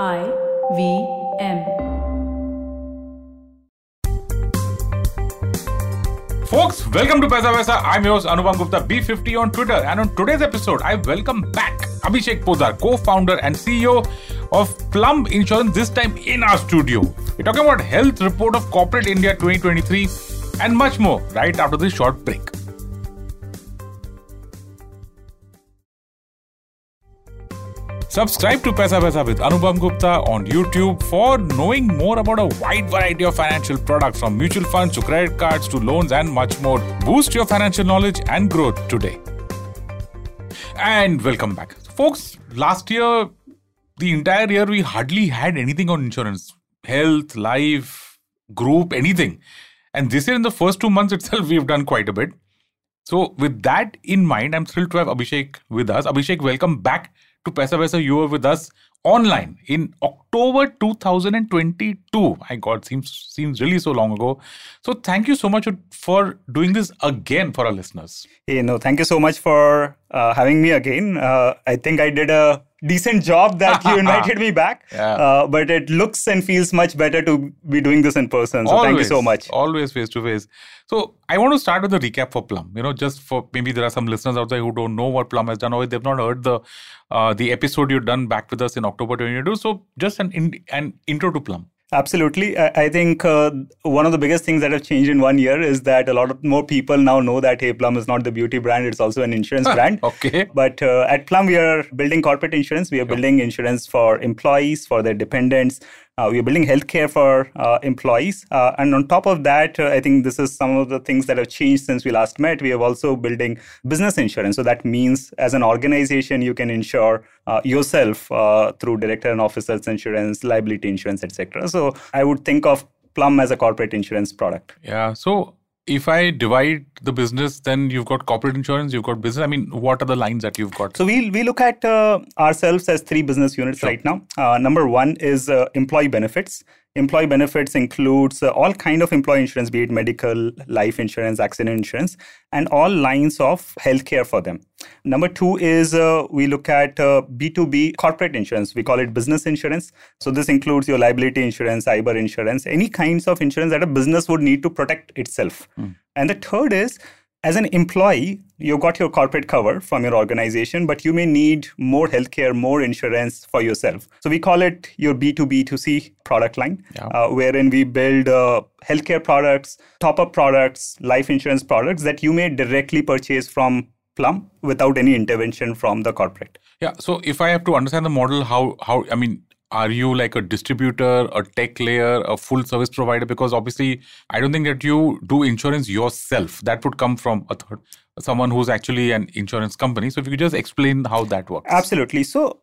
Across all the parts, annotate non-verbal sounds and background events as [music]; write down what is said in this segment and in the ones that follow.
I V M. Folks, welcome to Paisa Vaisa. I'm yours, Anupam Gupta, B50 on Twitter. And on today's episode, I welcome back Abhishek Poddar, co-founder and CEO of Plum Insurance, this time in our studio. We're talking about Health Report of Corporate India 2023 and much more right after this short break. Subscribe to Paisa Vaisa with Anupam Gupta on YouTube for knowing more about a wide variety of financial products from mutual funds to credit cards to loans and much more. Boost your financial knowledge and growth today. And welcome back. Folks, last year, the entire year, we hardly had anything on insurance health, life, group, anything. And this year, in the first two months itself, [laughs] we've done quite a bit. So, with that in mind, I'm thrilled to have Abhishek with us. Abhishek, welcome back to Paisa Vaisa. You were with us online in October 2022. My God, seems seems really so long ago. So, thank you so much for doing this again for our listeners. Hey, no, thank you so much for uh, having me again. Uh, I think I did a decent job that you [laughs] invited me back. Yeah. Uh, but it looks and feels much better to be doing this in person. So thank you so much. Always face to face. So I want to start with a recap for Plum. You know, just for maybe there are some listeners out there who don't know what Plum has done or they've not heard the uh, the episode you've done back with us in October 2022. So just an in, an intro to Plum. Absolutely. I, I think uh, one of the biggest things that have changed in one year is that a lot of more people now know that Hey Plum is not the beauty brand, it's also an insurance brand. Okay. But uh, at Plum, we are building corporate insurance. We are building insurance for employees, for their dependents. Uh, we are building healthcare for uh, employees. Uh, and on top of that, I think this is some of the things that have changed since we last met. We are also building business insurance. So that means as an organization, you can insure yourself through director and officers insurance, liability insurance, etc. So I would think of Plum as a corporate insurance product. Yeah. So if I divide the business, then you've got corporate insurance, you've got business. I mean, what are the lines that you've got? So we we look at uh, ourselves as three business units right now. Uh, number one is uh, employee benefits. Employee benefits includes uh, all kind of employee insurance, be it medical, life insurance, accident insurance, and all lines of healthcare for them. Number two is uh, we look at uh, B2B corporate insurance. We call it business insurance. So this includes your liability insurance, cyber insurance, any kinds of insurance that a business would need to protect itself. And the third is as an employee, you got your corporate cover from your organization, but you may need more healthcare, more insurance for yourself. So we call it your B2B2C product line, Yeah. uh, wherein we build uh, healthcare products, top up products, life insurance products that you may directly purchase from Plum without any intervention from the corporate. Yeah. So if I have to understand the model, how how I mean, are you like a distributor, a tech layer, a full service provider? Because obviously, I don't think that you do insurance yourself. That would come from a third, someone who's actually an insurance company. So if you could just explain how that works. Absolutely. So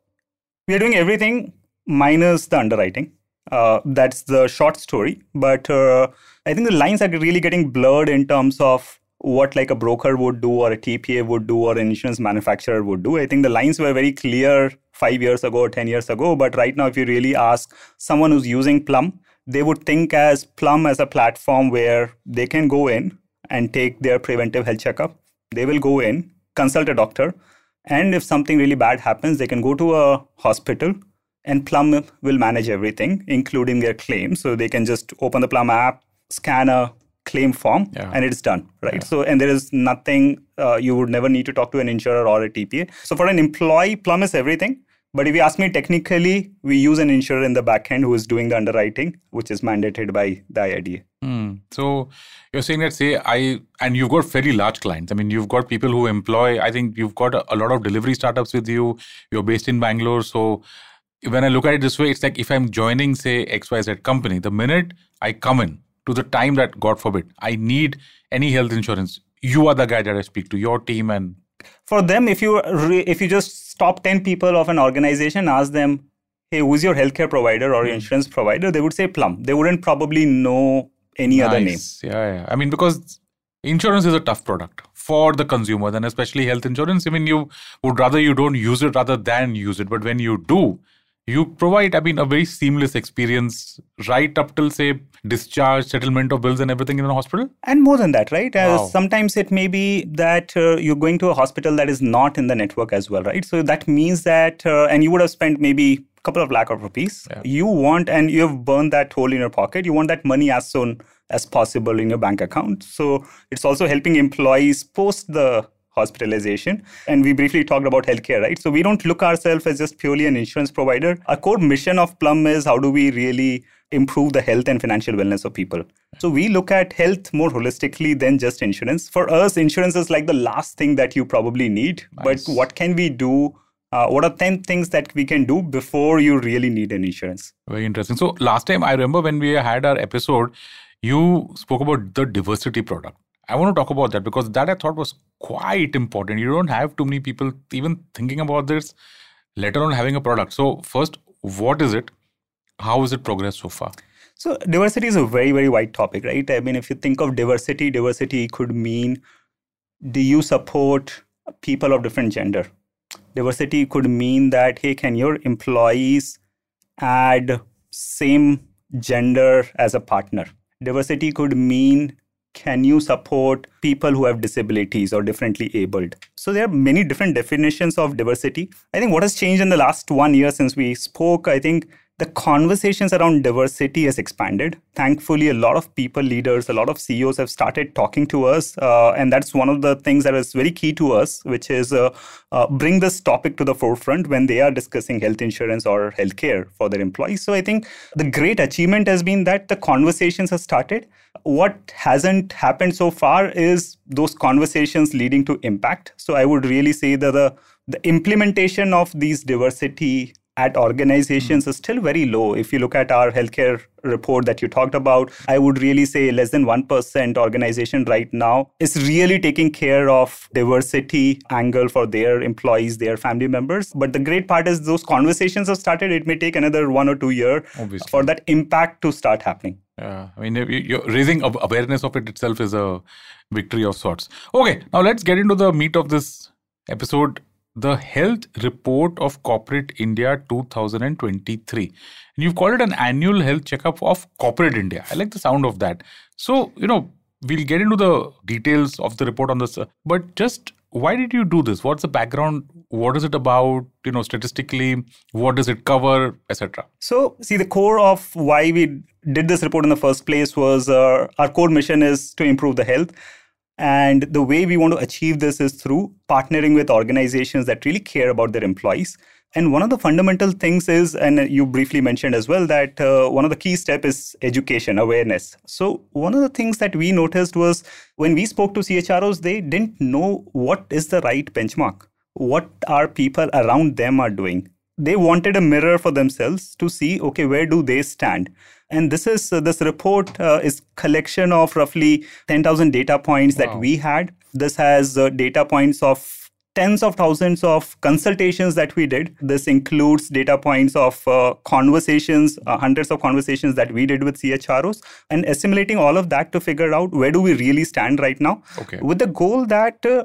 we are doing everything minus the underwriting. Uh, that's the short story. But uh, I think the lines are really getting blurred in terms of what like a broker would do or a TPA would do or an insurance manufacturer would do. I think the lines were very clear five years ago or 10 years ago. But right now, if you really ask someone who's using Plum, they would think as Plum as a platform where they can go in and take their preventive health checkup. They will go in, consult a doctor, and if something really bad happens, they can go to a hospital and Plum will manage everything, including their claim. So they can just open the Plum app, scan a claim form, Yeah. and it's done, right? So, and there is nothing, uh, you would never need to talk to an insurer or a TPA. So for an employee, Plum is everything. But if you ask me technically, we use an insurer in the back end who is doing the underwriting, which is mandated by the IRDA. Hmm. So you're saying that say I and you've got very large clients. I mean, you've got people who employ. I think you've got a, a lot of delivery startups with you. You're based in Bangalore, so when I look at it this way, it's like if I'm joining say XYZ company, the minute I come in to the time that God forbid I need any health insurance, you are the guy that I speak to, your team, and for them if you re- if you just stop 10 people of an organization ask them hey who's your healthcare provider or your insurance provider they would say plum they wouldn't probably know any other name Yeah, yeah. I mean, because insurance is a tough product for the consumer, then especially health insurance. I mean, you would rather you don't use it rather than use it. But when you do, you provide, I mean, a very seamless experience right up till say discharge, settlement of bills, and everything in the hospital. and more than that right Uh, sometimes it may be that uh, you're going to a hospital that is not in the network as well right so that means that uh, and you would have spent maybe a couple of lakh of rupees. Yeah. You want, and you have burned that hole in your pocket. You want that money as soon as possible in your bank account. So it's also helping employees post the hospitalization. And we briefly talked about healthcare, right? So we don't look ourselves as just purely an insurance provider. Our core mission of Plum is how do we really improve the health and financial wellness of people. So we look at health more holistically than just insurance. For us, insurance is like the last thing that you probably need. Nice. But what can we do? Uh, what are 10 things that we can do before you really need an insurance? Very interesting. So last time I remember when we had our episode, you spoke about the diversity product. I want to talk about that because that I thought was quite important. You don't have too many people even thinking about this, let alone having a product. So first, what is it? How has it progressed so far? So diversity is a very, very wide topic, right? I mean, if you think of diversity, diversity could mean do you support people of different gender? Diversity could mean that, hey, can your employees add same gender as a partner? Diversity could mean can you support people who have disabilities or differently abled? So there are many different definitions of diversity. I think what has changed in the last one year since we spoke, I think the conversations around diversity has expanded. Thankfully, a lot of people, leaders, a lot of CEOs have started talking to us, uh, and that's one of the things that is very key to us, which is uh, uh, bring this topic to the forefront when they are discussing health insurance or healthcare for their employees. So I think the great achievement has been that the conversations have started. What hasn't happened so far is those conversations leading to impact. So I would really say that the the implementation of these diversity at organizations is still very low. If you look at our healthcare report that you talked about, I would really say less than 1% organization right now is really taking care of diversity angle for their employees, their family members. But the great part is those conversations have started. It may take another one or two year Obviously. for that impact to start happening. Yeah, I mean, you- you're raising awareness of it itself is a victory of sorts. Okay, now let's get into the meat of this episode the Health Report of Corporate India 2023. And you've called it an annual health checkup of corporate India. I like the sound of that. So, you know, we'll get into the details of the report on this, uh, but just why did you do this? What's the background? What is it about? You know, statistically, what does it cover, etc. So, see, the core of why we did this report in the first place was uh, our core mission is to improve the health. And the way we want to achieve this is through partnering with organizations that really care about their employees. And one of the fundamental things is, and you briefly mentioned as well, that uh, one of the key step is education, awareness. So one of the things that we noticed was when we spoke to CHROs, they didn't know what is the right benchmark, what our people around them are doing. They wanted a mirror for themselves to see, okay, where do they stand? And this is uh, this report uh, is collection of roughly 10,000 data points Wow. that we had. This has uh, data points of tens of thousands of consultations that we did. This includes data points of uh, conversations, uh, hundreds of conversations that we did with CHROs, and assimilating all of that to figure out where do we really stand right now, Okay. with the goal that uh,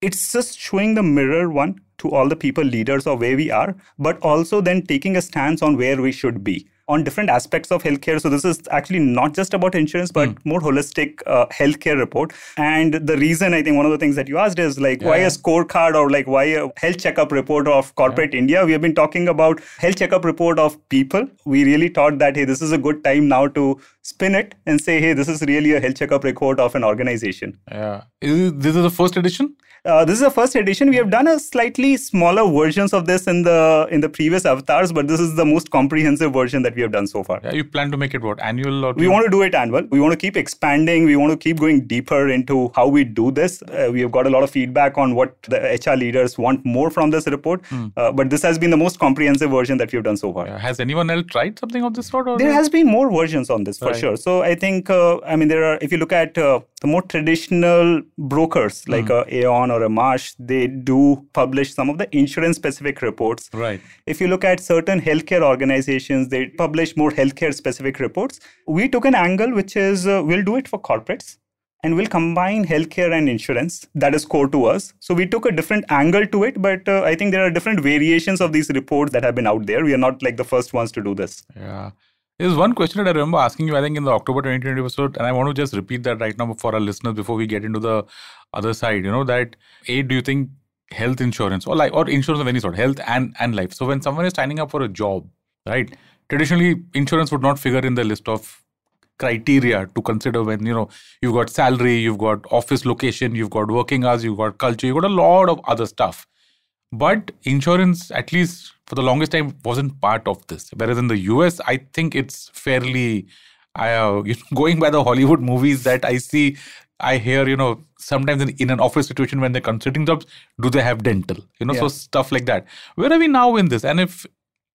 it's just showing the mirror one to all the people leaders of where we are, but also then taking a stance on where we should be on different aspects of healthcare. So this is actually not just about insurance, but more holistic uh, healthcare report. And the reason I think one of the things that you asked is like why a scorecard or like why a health checkup report of corporate India? We have been talking about health checkup report of people. We really thought that hey, this is a good time now to spin it and say hey, this is really a health checkup report of an organization. Yeah. Is, this is the first edition? Uh, this is the first edition. We have done a slightly smaller versions of this in the in the previous avatars, but this is the most comprehensive version that we have done so far. Yeah, you plan to make it what annual or We want to do it annual. We want to keep expanding. We want to keep going deeper into how we do this. Uh, we have got a lot of feedback on what the HR leaders want more from this report. Uh, but this has been the most comprehensive version that we've done so far. Yeah. Has anyone else tried something of this sort? Or There has been more versions on this for Right. sure. So I think, uh, I mean, there are, if you look at uh, the more traditional brokers like Hmm. a Aon or a Marsh, they do publish some of the insurance specific reports. right. If you look at certain healthcare organizations, they publish more healthcare specific reports. We took an angle which is uh, we'll do it for corporates and we'll combine healthcare and insurance. That is core to us. So we took a different angle to it, but uh, I think there are different variations of these reports that have been out there. We are not like the first ones to do this. Yeah. There's one question that I remember asking you, I think, in the October 2020 episode, and I want to just repeat that right now for our listeners before we get into the other side. You know, that A, do you think health insurance or like or insurance of any sort, health and and life. So when someone is signing up for a job, right? Traditionally, insurance would not figure in the list of criteria to consider when you know you've got salary, you've got office location, you've got working hours, you've got culture, you've got a lot of other stuff. But insurance, at least for the longest time, wasn't part of this. Whereas in the US, I think it's fairly. I, uh, [laughs] you know, going by the Hollywood movies that I see, I hear, you know, sometimes in, in an office situation when they're considering jobs, do they have dental? You know, so stuff like that. Where are we now in this? And if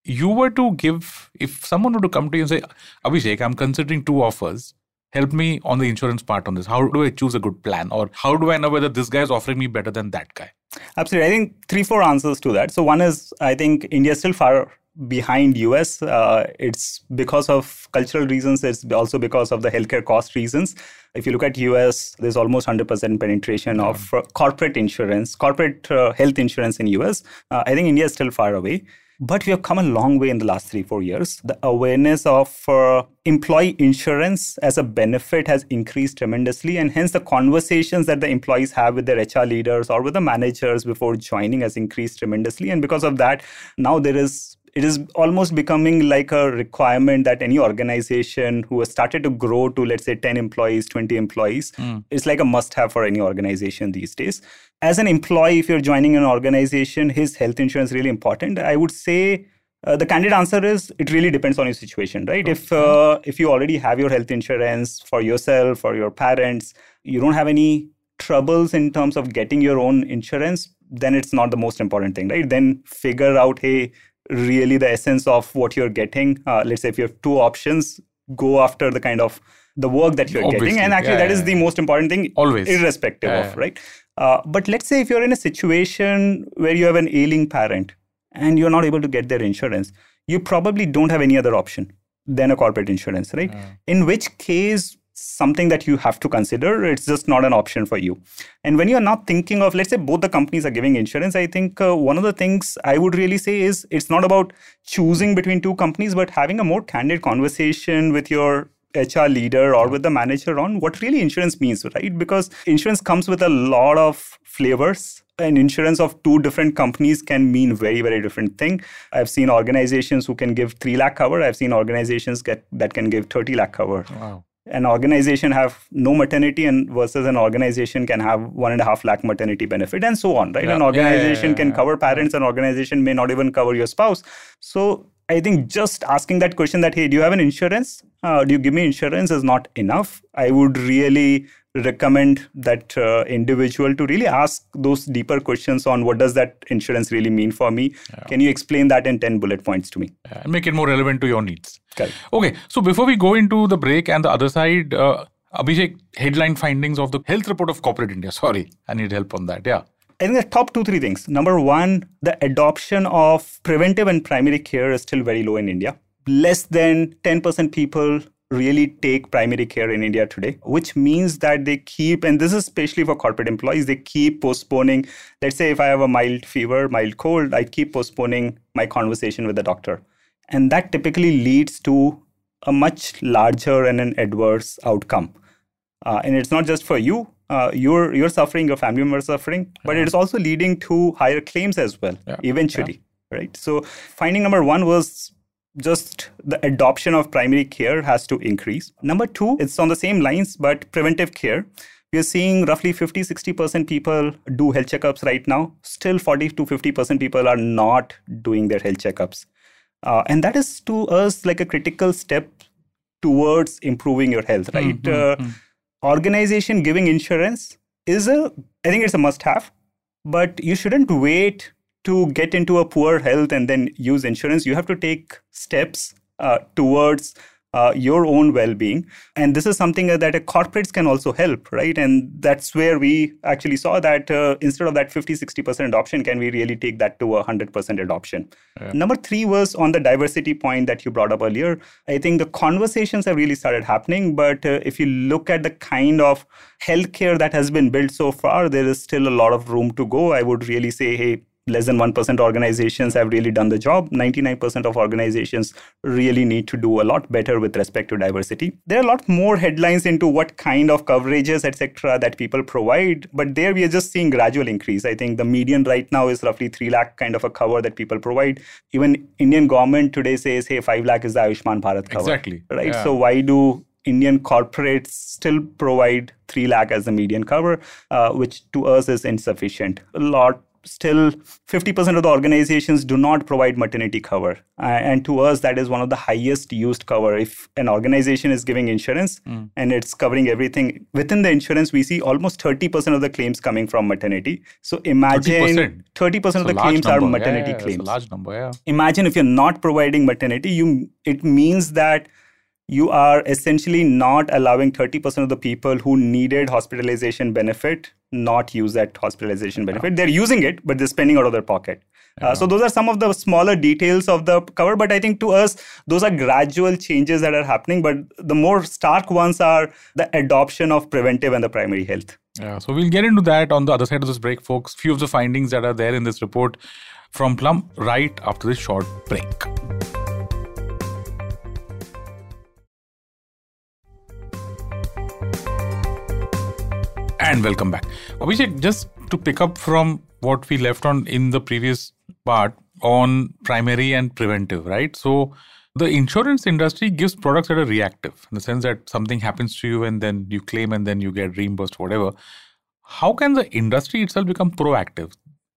you were to give, if someone were to come to you and say, Abhishek, I'm considering two offers, help me on the insurance part on this. How do I choose a good plan? Or how do I know whether this guy is offering me better than that guy? Absolutely. I think three, four answers to that. So one is I think India is still far behind US. Uh, it's because of cultural reasons. It's also because of the healthcare cost reasons. If you look at US, there's almost 100% penetration of uh, corporate insurance, corporate uh, health insurance in US. Uh, I think India is still far away. But we have come a long way in the last three, four years. The awareness of uh, employee insurance as a benefit has increased tremendously. And hence, the conversations that the employees have with their HR leaders or with the managers before joining has increased tremendously. And because of that, now there is it is almost becoming like a requirement that any organization who has started to grow to let's say 10 employees 20 employees it's like a must have for any organization these days. As an employee if you're joining an organization his health insurance really important? I would say uh, the candid answer is it really depends on your situation right? If uh, if you already have your health insurance for yourself or your parents you don't have any troubles in terms of getting your own insurance then it's not the most important thing right? Then figure out hey really the essence of what you're getting. Uh, let's say if you have two options go after the kind of the work that you're Obviously. getting and actually Yeah, that is yeah, the most important thing Always. irrespective Yeah, of right? Uh, but let's say if you're in a situation where you have an ailing parent and you're not able to get their insurance you probably don't have any other option than a corporate insurance right? In which case something that you have to consider it's just not an option for you and when you're not thinking of let's say both the companies are giving insurance i think uh, one of the things i would really say is it's not about choosing between two companies but having a more candid conversation with your HR leader or with the manager on what really insurance means, right? Because insurance comes with a lot of flavors. And insurance of two different companies can mean very, very different thing. I've seen organizations who can give three lakh cover. I've seen organizations get that can give 30 lakh cover. Wow. An organization have no maternity and versus an organization can have one and a half lakh maternity benefit and so on, right? Yeah. An Yeah, yeah, yeah, organization can cover parents, an organization may not even cover your spouse. So I think just asking that question that, hey, do you have an insurance? Uh, do you give me insurance is not enough. I would really recommend that uh, individual to really ask those deeper questions on what does that insurance really mean for me? Can you explain that in 10 bullet points to me? Yeah, and make it more relevant to your needs. Correct. Okay, so before we go into the break and the other side, uh, Abhishek, headline findings of the health report of corporate India. Sorry, I need help on that. Yeah. I think the top two, three things. Number one, the adoption of preventive and primary care is still very low in India. Less than 10% people really take primary care in India today, which means that they keep, and this is especially for corporate employees, they keep postponing. Let's say if I have a mild fever, mild cold, I keep postponing my conversation with the doctor. And that typically leads to a much larger and an adverse outcome. Uh, and it's not just for you. Uh, you're you're suffering, your family members suffering, but it is also leading to higher claims as well. Yeah. Eventually, right? So finding number one was just the adoption of primary care has to increase. Number two, it's on the same lines, but preventive care. We are seeing roughly 50 60% people do health checkups right now. Still, 40 to 50% people are not doing their health checkups. Uh, and that is to us like a critical step towards improving your health, right? uh, Organization giving insurance is a, I think it's a must have, but you shouldn't wait to get into a poor health and then use insurance. You have to take steps uh, towards uh, your own well-being. And this is something that uh, corporates can also help right? And that's where we actually saw that uh, instead of that 50 60% adoption can we really take that to a 100% adoption? Number 3 was on the diversity point that you brought up earlier. I think the conversations have really started happening but uh, if you look at the kind of healthcare that has been built so far there is still a lot of room to go. I would really say hey less than 1% organizations have really done the job. 99% of organizations really need to do a lot better with respect to diversity. There are a lot more headlines into what kind of coverages etc that people provide but there we are just seeing gradual increase. I think the median right now is roughly 3 lakh kind of a cover that people provide. Even indian government today says hey 5 lakh is the ayushman bharat cover. Exactly. right? Yeah. so why do indian corporates still provide 3 lakh as the median cover uh, which to us is insufficient? A lot still 50% of the organizations do not provide maternity cover Uh, and to us that is one of the highest used cover if an organization is giving insurance and it's covering everything within the insurance we see almost 30% of the claims coming from maternity so imagine 30%. 30% of the claims number. are maternity yeah, it's claims large number, yeah. imagine if you're not providing maternity you it means that you are essentially not allowing 30% of the people who needed hospitalization benefit not use that hospitalization benefit. They're using it but they're spending out of their pocket. Uh, so those are some of the smaller details of the cover but i think to us those are gradual changes that are happening but the more stark ones are the adoption of preventive and the primary health. Yeah, so we'll get into that on the other side of this break, folks. Few of the findings that are there in this report from Plum right after this short break. And welcome back. Abhishek, just to pick up from what we left on in the previous part on primary and preventive, right? So the insurance industry gives products that are reactive in the sense that something happens to you and then you claim and then you get reimbursed, whatever. How can the industry itself become proactive?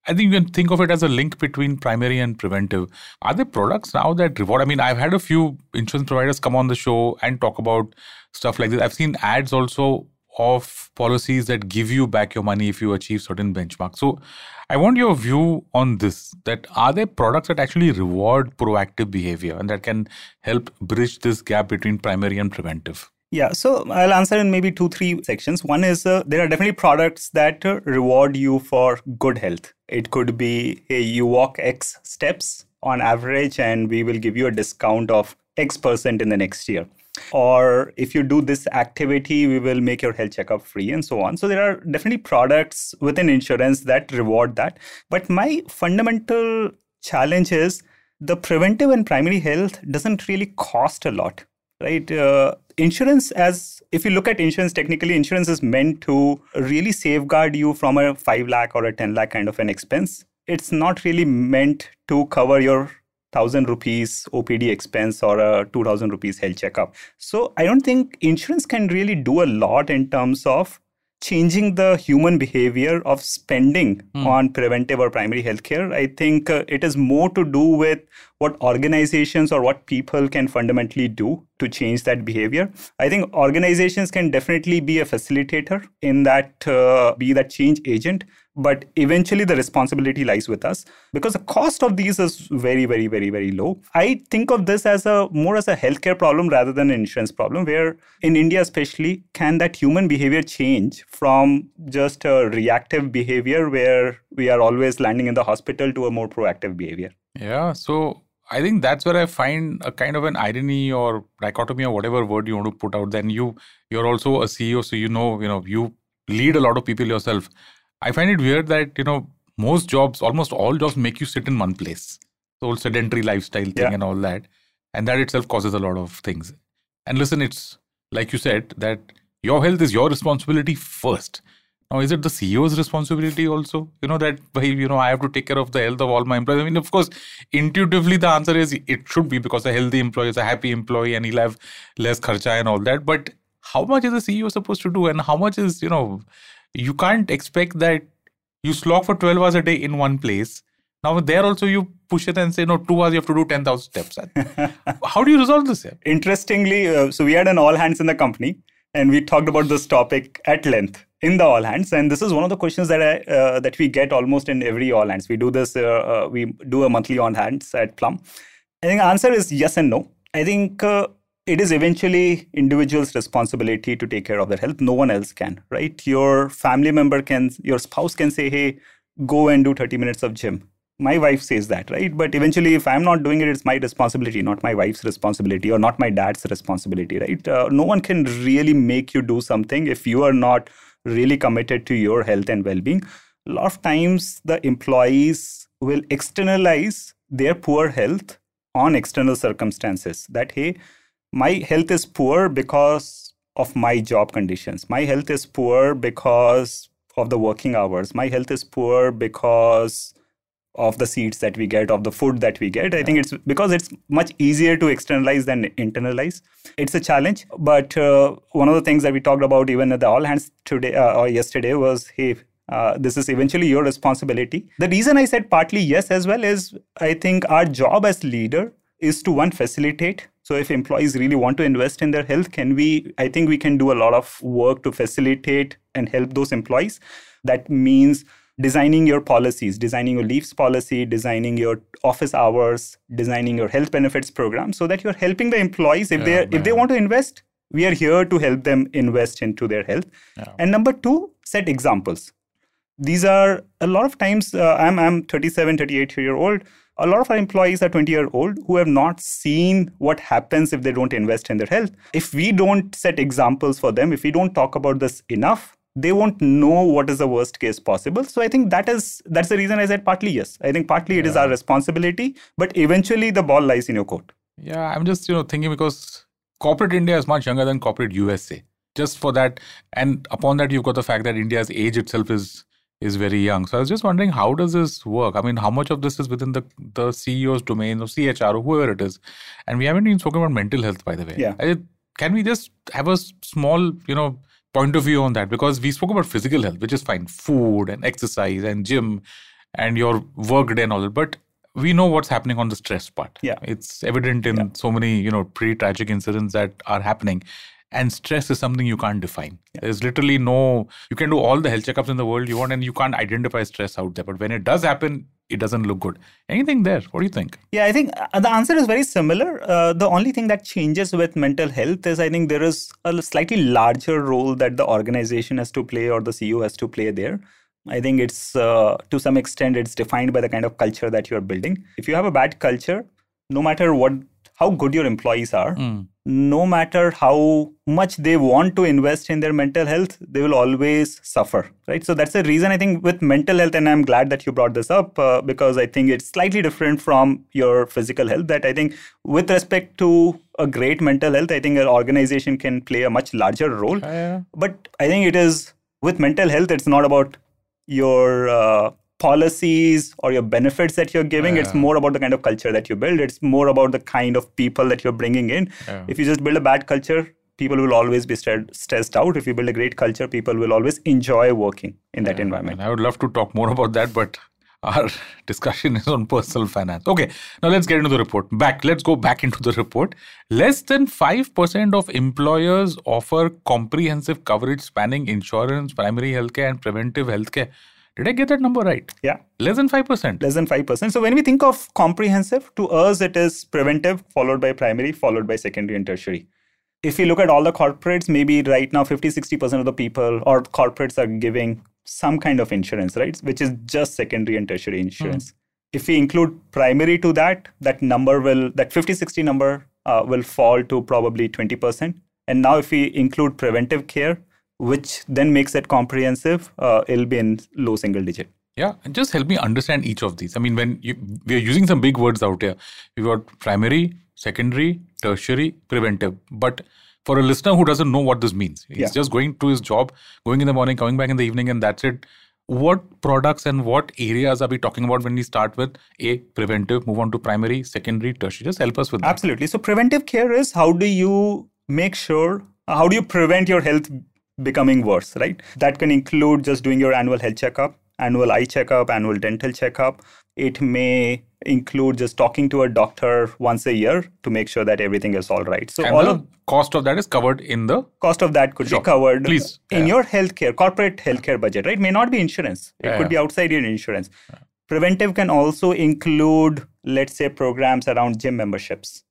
I think you can think of it as a link between primary and preventive. Are there products now that reward? I mean, I've had a few insurance providers come on the show and talk about stuff like this. I've seen ads also of policies that give you back your money if you achieve certain benchmarks. So I want your view on this that are there products that actually reward proactive behavior and that can help bridge this gap between primary and preventive? Yeah, so I'll answer in maybe two, three sections. One is uh, there are definitely products that uh, reward you for good health. It could be hey, you walk X steps on average, and we will give you a discount of X percent in the next year. Or if you do this activity, we will make your health checkup free, and so on. So there are definitely products within insurance that reward that. But my fundamental challenge is the preventive and primary health doesn't really cost a lot right uh, insurance as if you look at insurance technically insurance is meant to really safeguard you from a 5 lakh or a 10 lakh kind of an expense it's not really meant to cover your 1000 rupees opd expense or a 2000 rupees health checkup so i don't think insurance can really do a lot in terms of changing the human behavior of spending on preventive or primary healthcare. I think uh, it is more to do with what organizations or what people can fundamentally do to change that behavior. I think organizations can definitely be a facilitator in that, uh, be that change agent. But eventually, the responsibility lies with us because the cost of these is very, very, very, very low. I think of this as a more as a healthcare problem rather than an insurance problem. Where in India, especially, can that human behavior change from just a reactive behavior where we are always landing in the hospital to a more proactive behavior? Yeah, so I think that's where I find a kind of an irony or dichotomy or whatever word you want to put out. Then you you're also a CEO, so you know you know you lead a lot of people yourself. I find it weird that you know most jobs, almost all jobs, make you sit in one place. The whole sedentary lifestyle thing Yeah. and all that, and that itself causes a lot of things. And listen, it's like you said that your health is your responsibility first. Now, is it the CEO's responsibility also? You know, that by, you know, I have to take care of the health of all my employees. I mean, of course, intuitively the answer is it should be because a healthy employee is a happy employee and he'll have less kharcha and all that. But how much is the CEO supposed to do? And how much is, you know, you can't expect that you slog for 12 hours a day in one place. Now, there also you push it and say, no, two hours you have to do 10,000 steps. [laughs] how do you resolve this? Interestingly, uh, so we had an all hands in the company and we talked about this topic at length in the all hands. And this is one of the questions that I, uh, that we get almost in every all hands. We do this uh, uh, we do a monthly all hands at plum. I think answer is yes and no. I think uh, it is eventually individual's responsibility to take care of their health. No one else can right? Your family member can your spouse can say hey go and do 30 minutes of gym my wife says that right but eventually if i'm not doing it it's my responsibility not my wife's responsibility or not my dad's responsibility right uh, no one can really make you do something if you are not really committed to your health and well-being a lot of times the employees will externalize their poor health on external circumstances. That, hey, my health is poor because of my job conditions. My health is poor because of the working hours. My health is poor because of the seeds that we get, of the food that we get. I think it's because it's much easier to externalize than internalize. It's a challenge, but uh, one of the things that we talked about even at the all hands today uh, or yesterday was, hey, uh, this is eventually your responsibility. The reason I said partly yes as well is I think our job as leader is to one facilitate. So if employees really want to invest in their health, can we? I think we can do a lot of work to facilitate and help those employees. That means designing your policies, designing your leaves policy, designing your office hours, designing your health benefits program, so that you're helping the employees if Yeah, they if they want to invest. We are here to help them invest into their health. Yeah. And number two, set examples these are a lot of times uh, i'm i'm 37 38 year old a lot of our employees are 20 year old who have not seen what happens if they don't invest in their health if we don't set examples for them if we don't talk about this enough they won't know what is the worst case possible so i think that is that's the reason i said partly yes i think partly it is our responsibility but eventually the ball lies in your court Yeah, I'm just you know thinking because corporate India is much younger than corporate USA. Just for that, and upon that you've got the fact that India's age itself is is very young. So I was just wondering how does this work? I mean, how much of this is within the the CEO's domain or CHR or whoever it is? And we haven't even spoken about mental health, by the way. Yeah. I- can we just have a small, you know, point of view on that? Because we spoke about physical health, which is fine, food and exercise and gym and your work day and all that. But we know what's happening on the stress part. Yeah. It's evident in so many, you know, pretty tragic incidents that are happening. And stress is something you can't define. There's literally no, you can do all the health checkups in the world you want and you can't identify stress out there. But when it does happen, it doesn't look good. Anything there? What do you think? Yeah, I think uh, the answer is very similar. Uh, the only thing that changes with mental health is I think there is a slightly larger role that the organization has to play or the CEO has to play there. I think it's uh, to some extent it's defined by the kind of culture that you're building. If you have a bad culture, no matter what how good your employees are, no matter how much they want to invest in their mental health, they will always suffer, right? So that's the reason I think with mental health, and I'm glad that you brought this up uh, because I think it's slightly different from your physical health. That I think with respect to a great mental health, I think an organization can play a much larger role. yeah. But I think it is with mental health, it's not about your uh, policies or your benefits that you're giving. It's more about the kind of culture that you build. It's more about the kind of people that you're bringing in. Yeah. If you just build a bad culture, people will always be stre- stressed out. If you build a great culture, people will always enjoy working in that environment. And I would love to talk more about that, but [laughs] our discussion is on personal finance. Okay, now let's get into the report. Back, let's go back into the report. Less than 5% of employers offer comprehensive coverage spanning insurance, primary healthcare, and preventive healthcare. Did I get that number right? Yeah. Less than 5%. Less than 5%. So when we think of comprehensive, to us it is preventive, followed by primary, followed by secondary and tertiary. If you look at all the corporates, maybe right now 50 60% of the people or corporates are giving some kind of insurance, right? Which is just secondary and tertiary insurance. If we include primary to that, that number will, that 50 60 number uh, will fall to probably 20%. And now if we include preventive care, which then makes it comprehensive, uh, it'll be in low single digit. Yeah, and just help me understand each of these. I mean, when you, we are using some big words out here, we've got primary, secondary, tertiary, preventive. But for a listener who doesn't know what this means, he's Yeah. just going to his job, going in the morning, coming back in the evening, and that's it. What products and what areas are we talking about when we start with A, preventive, move on to primary, secondary, tertiary? Just help us with that. Absolutely. So preventive care is how do you make sure how do you prevent your health becoming worse, right? That can include just doing your annual health checkup, annual eye checkup, annual dental checkup. It may include just talking to a doctor once a year to make sure that everything is all right. So And all the of cost of that is covered in the cost of that could Sure. be covered Please. in Yeah. your healthcare corporate healthcare budget right may not be insurance it Yeah, could yeah. be outside your insurance preventive can also include let's say programs around gym memberships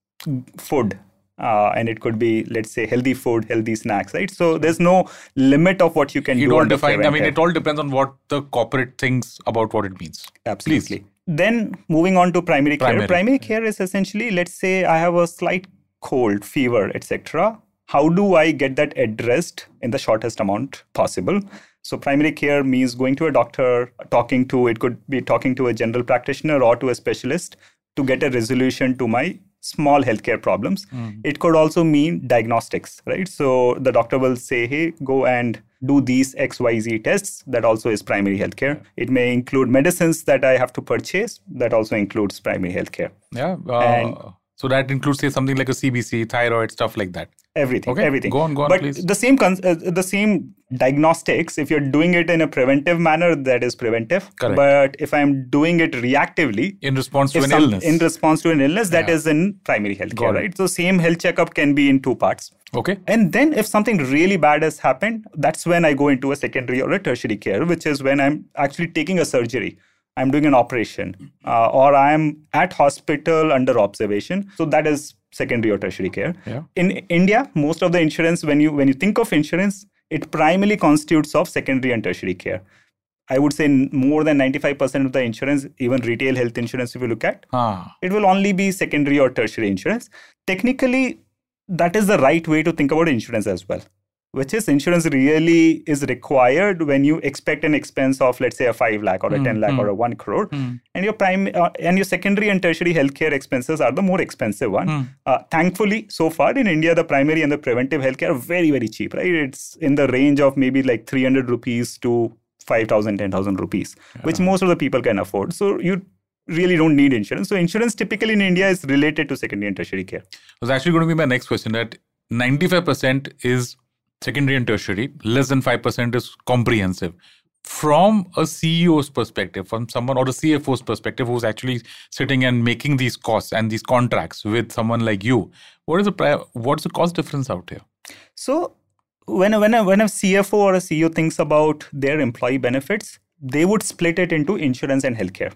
food uh, and it could be let's say healthy food healthy snacks right so there's no limit of what you can you do don't define. I mean, it all depends on what the corporate thinks about what it means. Absolutely. Then moving on to primary, Primary. care. Primary care is essentially, let's say I have a slight cold, fever, etc. How do I get that addressed in the shortest amount possible? So primary care means going to a doctor, talking to it could be talking to a general practitioner or to a specialist to get a resolution to my small healthcare problems. Mm. It could also mean diagnostics, right? So the doctor will say, hey, go and do these XYZ tests. That also is primary healthcare. It may include medicines that I have to purchase. That also includes primary healthcare. Yeah. Uh, And- so that includes say something like a CBC, thyroid, stuff like that. Everything, Okay, everything. go on, go on, but please. the same, cons- uh, the same diagnostics. If you're doing it in a preventive manner, that is preventive. Correct. But if I'm doing it reactively, In response to an some- illness. in response to an illness, that Yeah. is in primary healthcare, right? So same health checkup can be in two parts. okay. And then if something really bad has happened, that's when I go into a secondary or a tertiary care, which is when I'm actually taking a surgery. I'm doing an operation uh, or I'm at hospital under observation. So that is secondary or tertiary care. Yeah. In India, most of the insurance, when you when you think of insurance, it primarily constitutes of secondary and tertiary care. I would say more than 95% of the insurance, even retail health insurance, if you look at, Ah, it will only be secondary or tertiary insurance. Technically, that is the right way to think about insurance as well, which is insurance really is required when you expect an expense of, let's say, a 5 lakh or a 10 lakh or a 1 crore. And your prime uh, and your secondary and tertiary healthcare expenses are the more expensive one. Uh, thankfully, so far in India, the primary and the preventive healthcare are very, very cheap, right? It's in the range of maybe like 300 rupees to 5,000, 10,000 rupees, which most of the people can afford. So you really don't need insurance. So insurance typically in India is related to secondary and tertiary care. was actually going to be my next question that 95% is secondary and tertiary, less than 5% is comprehensive. From a CEO's perspective, from someone or a CFO's perspective who's actually sitting and making these costs and these contracts with someone like you, what is the pri- what's the cost difference out here? So when when a, when a CFO or a CEO thinks about their employee benefits, they would split it into insurance and healthcare.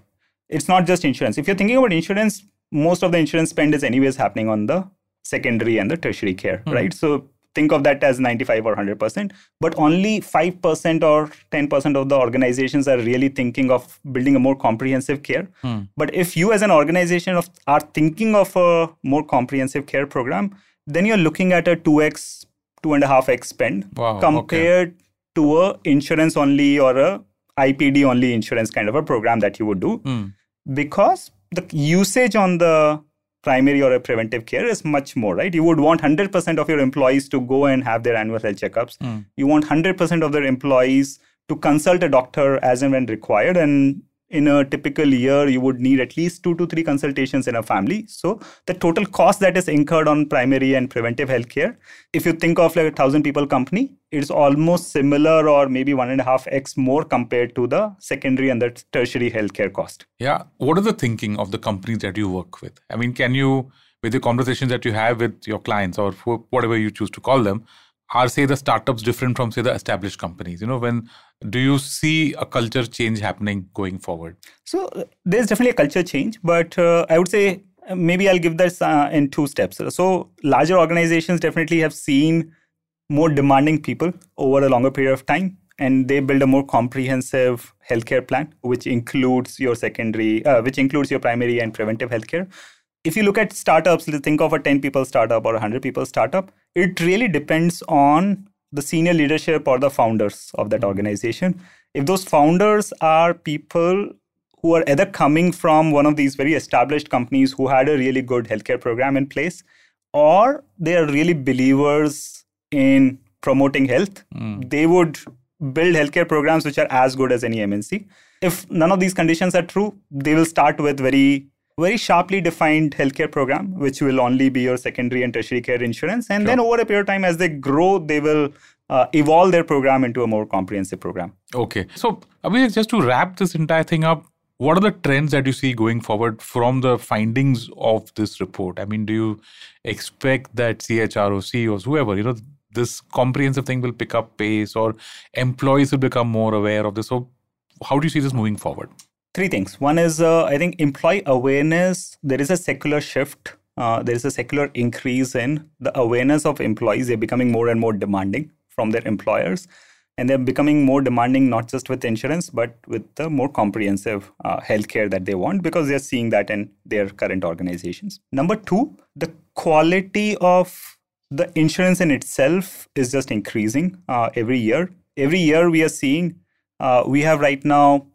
It's not just insurance. If you're thinking about insurance, most of the insurance spend is anyways happening on the secondary and the tertiary care, hmm. right? So think of that as 95 or 100%, but only 5% or 10% of the organizations are really thinking of building a more comprehensive care. Hmm. But if you as an organization of, are thinking of a more comprehensive care program, then you're looking at a 2x, two and a half x spend Wow, okay. compared to a insurance only or a IPD only insurance kind of a program that you would do hmm. because the usage on the primary or a preventive care is much more right? You would want 100% of your employees to go and have their annual health checkups. Hmm. You want 100% of their employees to consult a doctor as and when required and in a typical year you would need at least two to three consultations in a family so the total cost that is incurred on primary and preventive healthcare if you think of like a thousand people company it's almost similar or maybe one and a half x more compared to the secondary and the tertiary healthcare cost Yeah. What are the thinking of the companies that you work with? I mean, can you, with the conversations that you have with your clients or wh- whatever you choose to call them, are say the startups different from say the established companies? You know, when do you see a culture change happening going forward? So there's definitely a culture change, but uh, I would say uh, maybe I'll give this uh, in two steps. So larger organizations definitely have seen more demanding people over a longer period of time, and they build a more comprehensive healthcare plan, which includes your secondary, uh, which includes your primary and preventive healthcare. If you look at startups, think of a 10 people startup or a 100 people startup, it really depends on the senior leadership or the founders of that mm-hmm. organization. If those founders are people who are either coming from one of these very established companies who had a really good healthcare program in place, or they are really believers in promoting health, mm. they would build healthcare programs which are as good as any MNC. If none of these conditions are true, they will start with very very sharply defined healthcare program, which will only be your secondary and tertiary care insurance. And then over a period of time, as they grow, they will uh, evolve their program into a more comprehensive program. Okay. So, Abhishek, just to wrap this entire thing up, what are the trends that you see going forward from the findings of this report? I mean, do you expect that CHRO, CEOs, whoever, you know, this comprehensive thing will pick up pace or employees will become more aware of this? So, how do you see this moving forward? Three things. One is, uh, I think, employee awareness. There is a secular shift. Uh, there is a secular increase in the awareness of employees. They're becoming more and more demanding from their employers. And they're becoming more demanding not just with insurance, but with the more comprehensive uh, healthcare that they want because they're seeing that in their current organizations. Number two, the quality of the insurance in itself is just increasing uh, every year. every year we are seeing uh, we have right now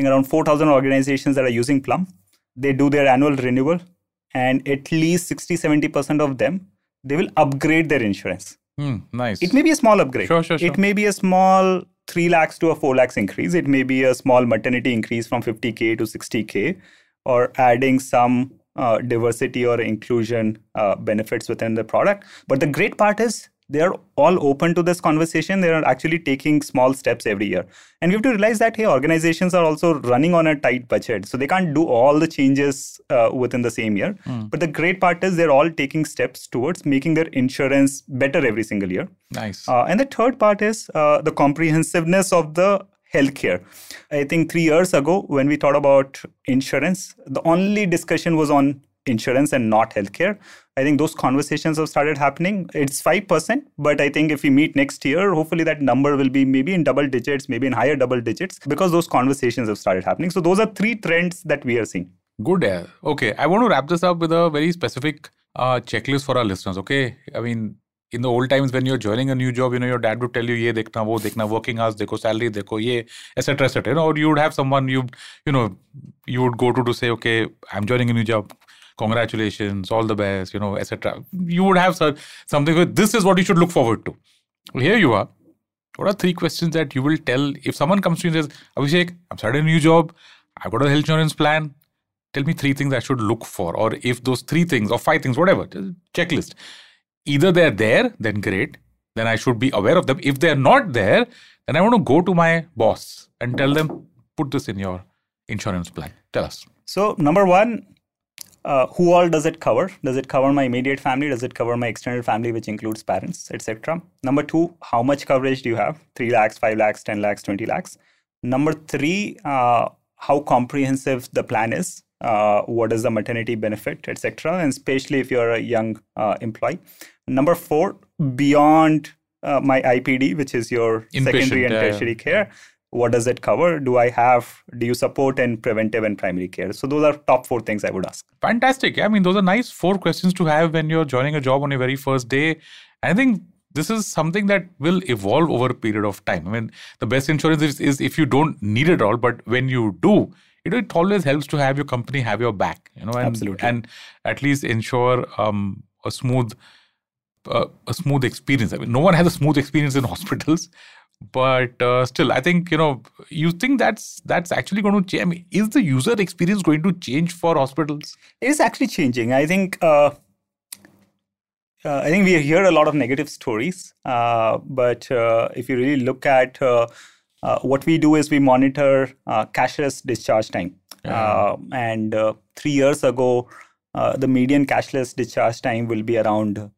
think around 4,000 organizations that are using Plum. They do their annual renewal, and at least 60 70% of them they will upgrade their insurance. Hmm, nice. It may be a small upgrade. Sure, sure, sure. It may be a small 3 lakhs to a 4 lakhs increase. It may be a small maternity increase from 50K to 60K or adding some uh, diversity or inclusion uh, benefits within the product. But the great part is they are all open to this conversation. They are actually taking small steps every year. And we have to realize that, hey, organizations are also running on a tight budget. So they can't do all the changes uh, within the same year. Mm. But the great part is they're all taking steps towards making their insurance better every single year. Nice. Uh, and the third part is uh, the comprehensiveness of the healthcare. I think three years ago, when we thought about insurance, the only discussion was on insurance and not healthcare. I think those conversations have started happening. It's 5%, but I think if we meet next year, hopefully that number will be maybe in double digits, maybe in higher double digits, because those conversations have started happening. So those are three trends that we are seeing. Good. Okay. I want to wrap this up with a very specific uh, checklist for our listeners. Okay. I mean, in the old times when you're joining a new job, you know, your dad would tell you, ye dekhna, wo dekhna, working hours, dekho, salary, dekho, ye, etc., etc. You know, or you would have someone you, you know, you would go to to say, okay, I'm joining a new job. Congratulations, all the best, you know, etc. You would have something with this is what you should look forward to. Here you are. What are three questions that you will tell if someone comes to you and says, Abhishek, I'm starting a new job, I've got a health insurance plan. Tell me three things I should look for, or if those three things or five things, whatever, checklist either they're there, then great. Then I should be aware of them. If they're not there, then I want to go to my boss and tell them, put this in your insurance plan. Tell us. So, number one, uh, who all does it cover? Does it cover my immediate family? Does it cover my extended family, which includes parents, etc.? Number two, how much coverage do you have? 3 lakhs, 5 lakhs, 10 lakhs, 20 lakhs. Number three, uh, how comprehensive the plan is. Uh, what is the maternity benefit, etc., and especially if you're a young uh, employee. Number four, beyond uh, my IPD, which is your Inpatient, secondary and tertiary yeah. care, what does it cover? Do I have, do you support in preventive and primary care? So those are top four things I would ask. Fantastic. I mean, those are nice four questions to have when you're joining a job on your very first day. I think this is something that will evolve over a period of time. I mean, the best insurance is, is if you don't need it all, but when you do, it, it always helps to have your company have your back, you know, and, Absolutely. and at least ensure um, a smooth uh, a smooth experience. I mean, no one has a smooth experience in [laughs] hospitals, but uh, still, I think you know, you think that's that's actually going to change. I mean, is the user experience going to change for hospitals? It is actually changing. I think. Uh, uh, I think we hear a lot of negative stories, uh, but uh, if you really look at uh, uh, what we do, is we monitor uh, cashless discharge time. Uh, and uh, three years ago, uh, the median cashless discharge time will be around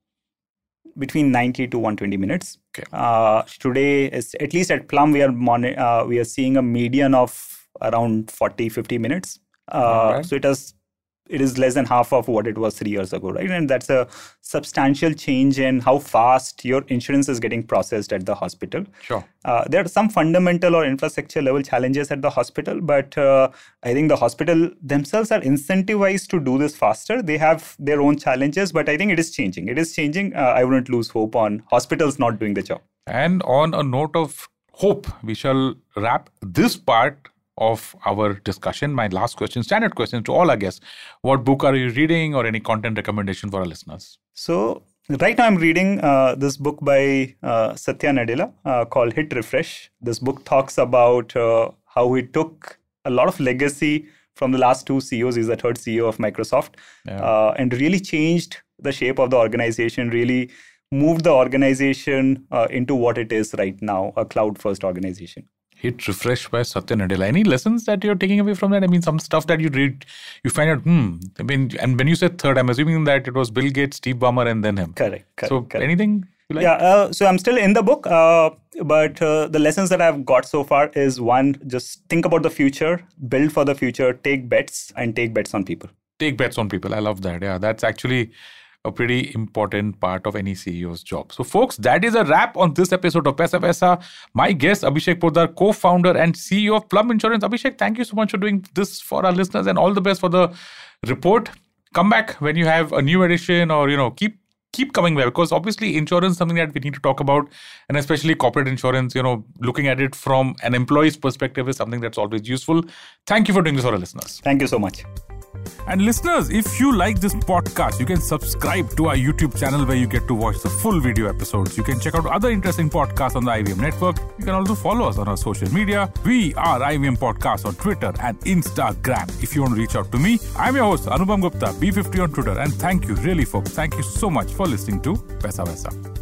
between 90 to 120 minutes. Okay. Uh, today, is at least at Plum, we are moni- uh, we are seeing a median of around 40 50 minutes. Uh, Alright. So it has it is less than half of what it was three years ago, right? And that's a substantial change in how fast your insurance is getting processed at the hospital. Sure. Uh, there are some fundamental or infrastructure level challenges at the hospital, but uh, I think the hospital themselves are incentivized to do this faster. They have their own challenges, but I think it is changing. It is changing. Uh, I wouldn't lose hope on hospitals not doing the job. And on a note of hope, we shall wrap this part of our discussion. My last question, standard question to all our guests. What book are you reading or any content recommendation for our listeners? So right now I'm reading uh, this book by uh, Satya Nadella uh, called Hit Refresh. This book talks about uh, how he took a lot of legacy from the last two CEOs. He's the third CEO of Microsoft, Yeah. uh, and really changed the shape of the organization. Really moved the organization uh, into what it is right now, a cloud-first organization. Hit Refresh by Satya Nadella. Any lessons that you're taking away from that? I mean, some stuff that you read, you find out, hmm. I mean, and when you said third, I'm assuming that it was Bill Gates, Steve Ballmer, and then him. Correct. correct so correct. anything you like? Yeah, uh, so I'm still in the book, uh, but uh, the lessons that I've got so far is one, just think about the future, build for the future, take bets, and take bets on people. take bets on people. I love that. Yeah, that's actually a pretty important part of any CEO's job. So, folks, that is a wrap on this episode of Paisa Vaisa. My guest, Abhishek Poddar, co founder and CEO of Plum Insurance. Abhishek, thank you so much for doing this for our listeners and all the best for the report. Come back when you have a new edition or, you know, keep keep coming back because obviously insurance is something that we need to talk about and especially corporate insurance you know looking at it from an employee's perspective is something that's always useful thank you for doing this for our listeners thank you so much and listeners, if you like this podcast, you can subscribe to our YouTube channel where you get to watch the full video episodes. You can check out other interesting podcasts on the IVM network. You can also follow us on our social media. We are IVM Podcast on Twitter and Instagram. If you want to reach out to me, I'm your host, Anupam Gupta, B50 on Twitter. And thank you, really, folks. Thank you so much for listening to Paisa Vaisa.